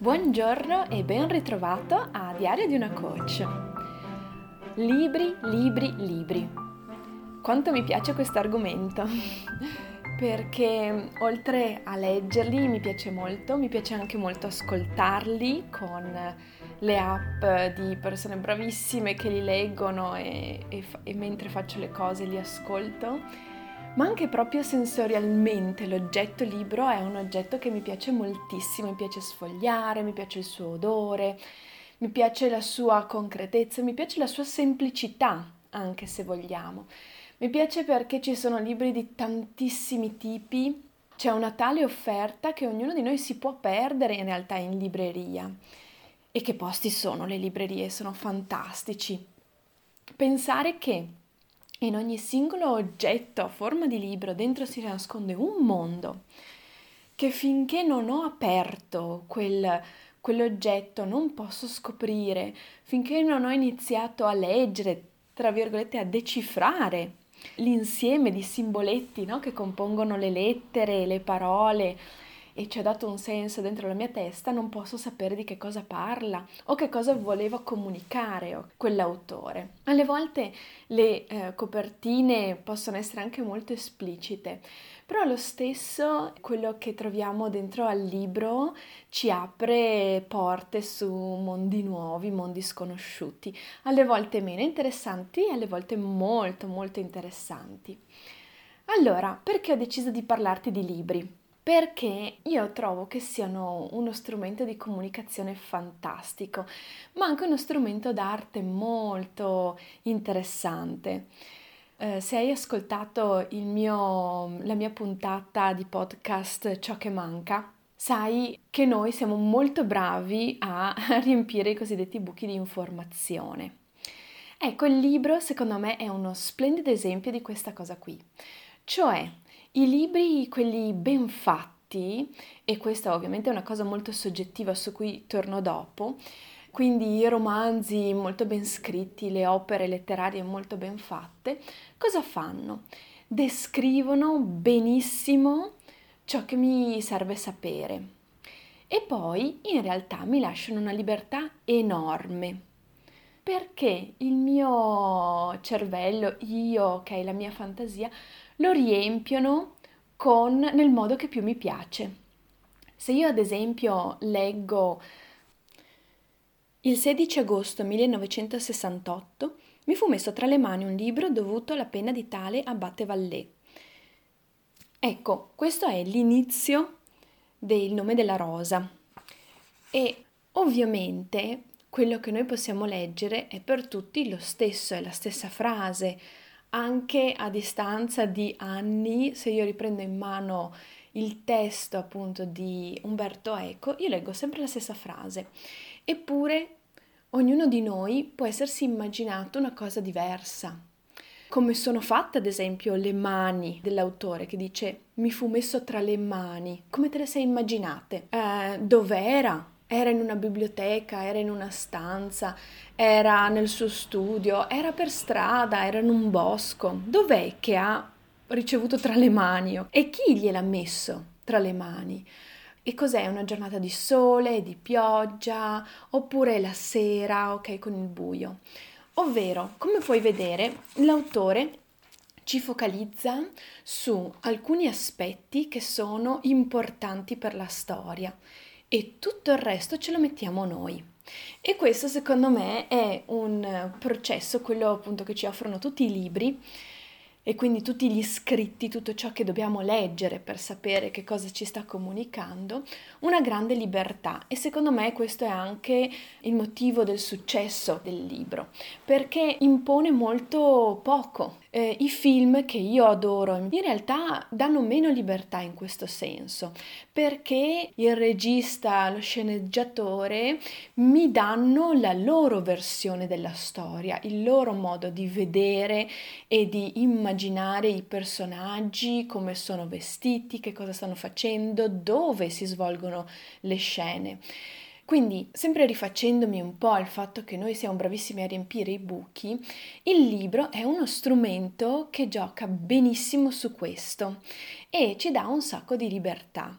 Buongiorno e ben ritrovato a Diario di una coach. Libri, libri, libri. Quanto mi piace questo argomento perché oltre a leggerli mi piace molto, mi piace anche molto ascoltarli con le app di persone bravissime che li leggono e, e, e mentre faccio le cose li ascolto ma anche proprio sensorialmente l'oggetto libro è un oggetto che mi piace moltissimo, mi piace sfogliare, mi piace il suo odore, mi piace la sua concretezza, mi piace la sua semplicità, anche se vogliamo. Mi piace perché ci sono libri di tantissimi tipi, c'è una tale offerta che ognuno di noi si può perdere in realtà in libreria. E che posti sono le librerie? Sono fantastici. Pensare che in ogni singolo oggetto a forma di libro dentro si nasconde un mondo che finché non ho aperto quel, quell'oggetto non posso scoprire, finché non ho iniziato a leggere, tra virgolette, a decifrare l'insieme di simboletti no, che compongono le lettere, le parole, e ci ha dato un senso dentro la mia testa, non posso sapere di che cosa parla o che cosa voleva comunicare quell'autore. Alle volte le eh, copertine possono essere anche molto esplicite, però lo stesso quello che troviamo dentro al libro ci apre porte su mondi nuovi, mondi sconosciuti, alle volte meno interessanti e alle volte molto molto interessanti. Allora, perché ho deciso di parlarti di libri? Perché io trovo che siano uno strumento di comunicazione fantastico, ma anche uno strumento d'arte molto interessante. Eh, se hai ascoltato mio, la mia puntata di podcast Ciò che manca, sai che noi siamo molto bravi a riempire i cosiddetti buchi di informazione. Ecco, il libro secondo me è uno splendido esempio di questa cosa qui. Cioè, i libri, quelli ben fatti, e questa ovviamente è una cosa molto soggettiva su cui torno dopo, quindi i romanzi molto ben scritti, le opere letterarie molto ben fatte, cosa fanno? Descrivono benissimo ciò che mi serve sapere e poi in realtà mi lasciano una libertà enorme perché il mio cervello, io, ok, la mia fantasia, lo riempiono con, nel modo che più mi piace. Se io ad esempio leggo il 16 agosto 1968 mi fu messo tra le mani un libro dovuto alla penna di tale Abate Vallée. Ecco, questo è l'inizio del nome della rosa e ovviamente quello che noi possiamo leggere è per tutti lo stesso, è la stessa frase, anche a distanza di anni, se io riprendo in mano il testo appunto di Umberto Eco, io leggo sempre la stessa frase. Eppure ognuno di noi può essersi immaginato una cosa diversa. Come sono fatte ad esempio le mani dell'autore che dice mi fu messo tra le mani, come te le sei immaginate? Eh, dov'era? Era in una biblioteca, era in una stanza, era nel suo studio, era per strada, era in un bosco. Dov'è che ha ricevuto tra le mani? E chi gliel'ha messo tra le mani? E cos'è? Una giornata di sole, di pioggia, oppure la sera, ok, con il buio. Ovvero, come puoi vedere, l'autore ci focalizza su alcuni aspetti che sono importanti per la storia e tutto il resto ce lo mettiamo noi. E questo secondo me è un processo, quello appunto che ci offrono tutti i libri e quindi tutti gli scritti, tutto ciò che dobbiamo leggere per sapere che cosa ci sta comunicando, una grande libertà e secondo me questo è anche il motivo del successo del libro, perché impone molto poco eh, I film che io adoro in realtà danno meno libertà in questo senso, perché il regista, lo sceneggiatore mi danno la loro versione della storia, il loro modo di vedere e di immaginare i personaggi, come sono vestiti, che cosa stanno facendo, dove si svolgono le scene. Quindi, sempre rifacendomi un po' al fatto che noi siamo bravissimi a riempire i buchi, il libro è uno strumento che gioca benissimo su questo e ci dà un sacco di libertà.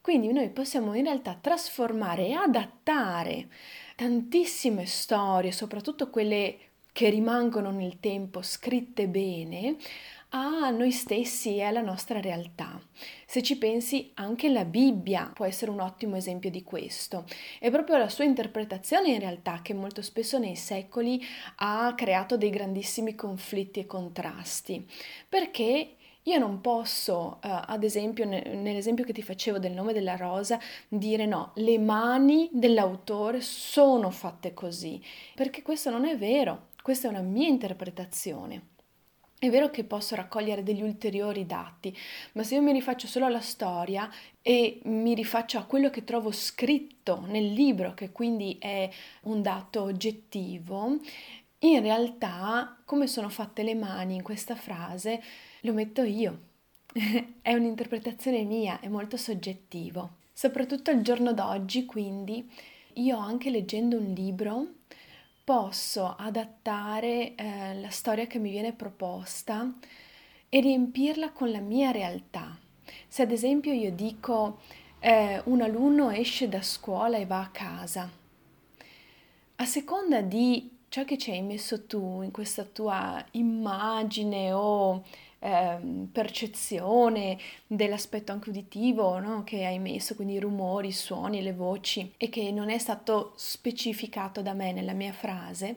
Quindi noi possiamo in realtà trasformare e adattare tantissime storie, soprattutto quelle che rimangono nel tempo scritte bene, a noi stessi e alla nostra realtà. Se ci pensi, anche la Bibbia può essere un ottimo esempio di questo. È proprio la sua interpretazione in realtà che molto spesso nei secoli ha creato dei grandissimi conflitti e contrasti, perché io non posso, uh, ad esempio, nell'esempio che ti facevo del nome della rosa, dire no, le mani dell'autore sono fatte così, perché questo non è vero, questa è una mia interpretazione. È vero che posso raccogliere degli ulteriori dati, ma se io mi rifaccio solo alla storia e mi rifaccio a quello che trovo scritto nel libro, che quindi è un dato oggettivo, in realtà come sono fatte le mani in questa frase lo metto io. è un'interpretazione mia, è molto soggettivo. Soprattutto al giorno d'oggi, quindi, io anche leggendo un libro posso adattare eh, la storia che mi viene proposta e riempirla con la mia realtà. Se ad esempio io dico eh, un alunno esce da scuola e va a casa, a seconda di ciò che ci hai messo tu in questa tua immagine o eh, percezione dell'aspetto anche uditivo no? che hai messo, quindi i rumori, i suoni, le voci e che non è stato specificato da me nella mia frase,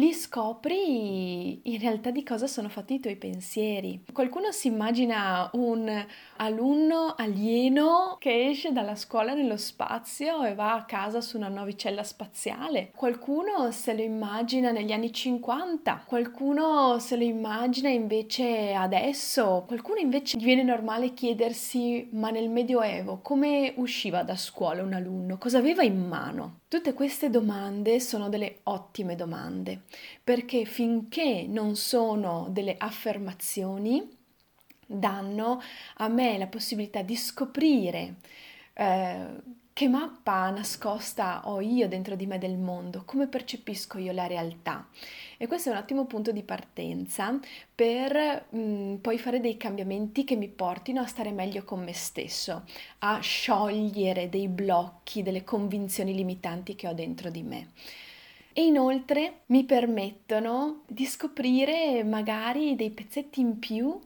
lì scopri in realtà di cosa sono fatti i tuoi pensieri. Qualcuno si immagina un alunno alieno che esce dalla scuola nello spazio e va a casa su una navicella spaziale. Qualcuno se lo immagina negli anni 50, qualcuno se lo immagina invece adesso, qualcuno invece gli viene normale chiedersi ma nel Medioevo come usciva da scuola un alunno, cosa aveva in mano. Tutte queste domande sono delle ottime domande, perché finché non sono delle affermazioni, danno a me la possibilità di scoprire eh, che mappa nascosta ho io dentro di me del mondo, come percepisco io la realtà. E questo è un ottimo punto di partenza per mh, mm, poi fare dei cambiamenti che mi portino a stare meglio con me stesso, a sciogliere dei blocchi, delle convinzioni limitanti che ho dentro di me. E inoltre mi permettono di scoprire magari dei pezzetti in più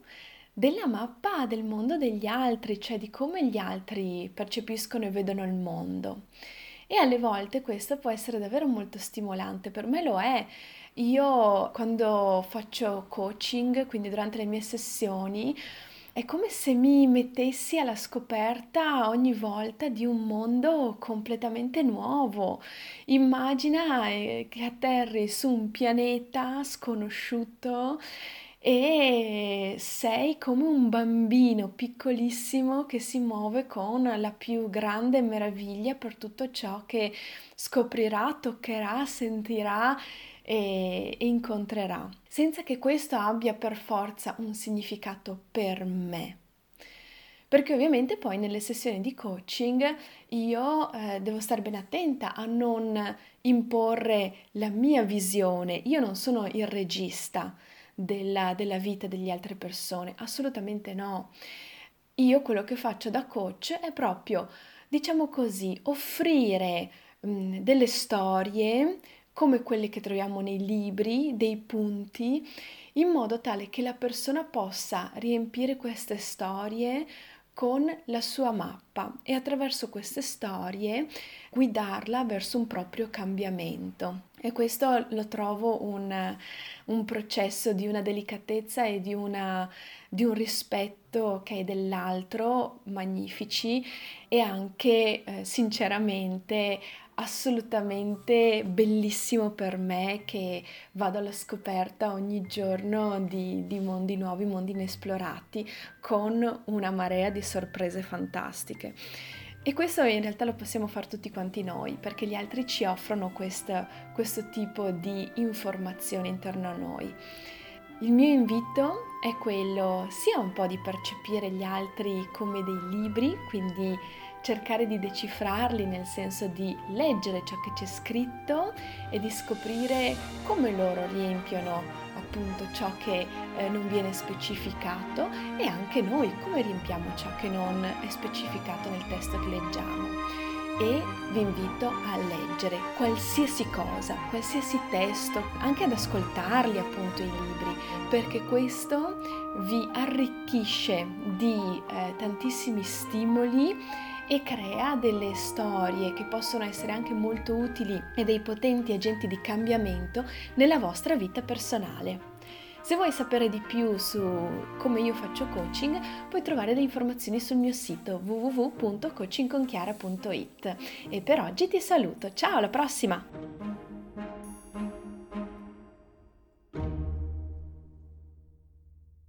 della mappa del mondo degli altri, cioè di come gli altri percepiscono e vedono il mondo. E alle volte questo può essere davvero molto stimolante, per me lo è. Io quando faccio coaching, quindi durante le mie sessioni, è come se mi mettessi alla scoperta ogni volta di un mondo completamente nuovo. Immagina eh, che atterri su un pianeta sconosciuto e sei come un bambino piccolissimo che si muove con la più grande meraviglia per tutto ciò che scoprirà, toccherà, sentirà e, incontrerà, senza che questo abbia per forza un significato per me. Perché ovviamente poi nelle sessioni di coaching io eh, devo stare ben attenta a non imporre la mia visione, io non sono il regista, della, della vita delle altre persone, assolutamente no. Io quello che faccio da coach è proprio, diciamo così, offrire mh, mm, delle storie come quelle che troviamo nei libri, dei punti, in modo tale che la persona possa riempire queste storie con la sua mappa e attraverso queste storie guidarla verso un proprio cambiamento. E questo lo trovo un, un processo di una delicatezza e di, una, di un rispetto è dell'altro magnifici e anche eh, sinceramente assolutamente bellissimo per me che vado alla scoperta ogni giorno di, di, mondi nuovi, mondi inesplorati, con una marea di sorprese fantastiche. E questo in realtà lo possiamo fare tutti quanti noi, perché gli altri ci offrono questo, questo tipo di informazioni interno a noi. Il mio invito è quello sia un po' di percepire gli altri come dei libri, quindi cercare di decifrarli nel senso di leggere ciò che c'è scritto e di scoprire come loro riempiono appunto ciò che eh, non viene specificato e anche noi come riempiamo ciò che non è specificato nel testo che leggiamo. E vi invito a leggere qualsiasi cosa, qualsiasi testo, anche ad ascoltarli appunto i libri, perché questo vi arricchisce di eh, tantissimi stimoli e crea delle storie che possono essere anche molto utili e dei potenti agenti di cambiamento nella vostra vita personale. Se vuoi sapere di più su come io faccio coaching, puoi trovare delle informazioni sul mio sito www.coachingconchiara.it. E per oggi ti saluto, ciao, alla prossima!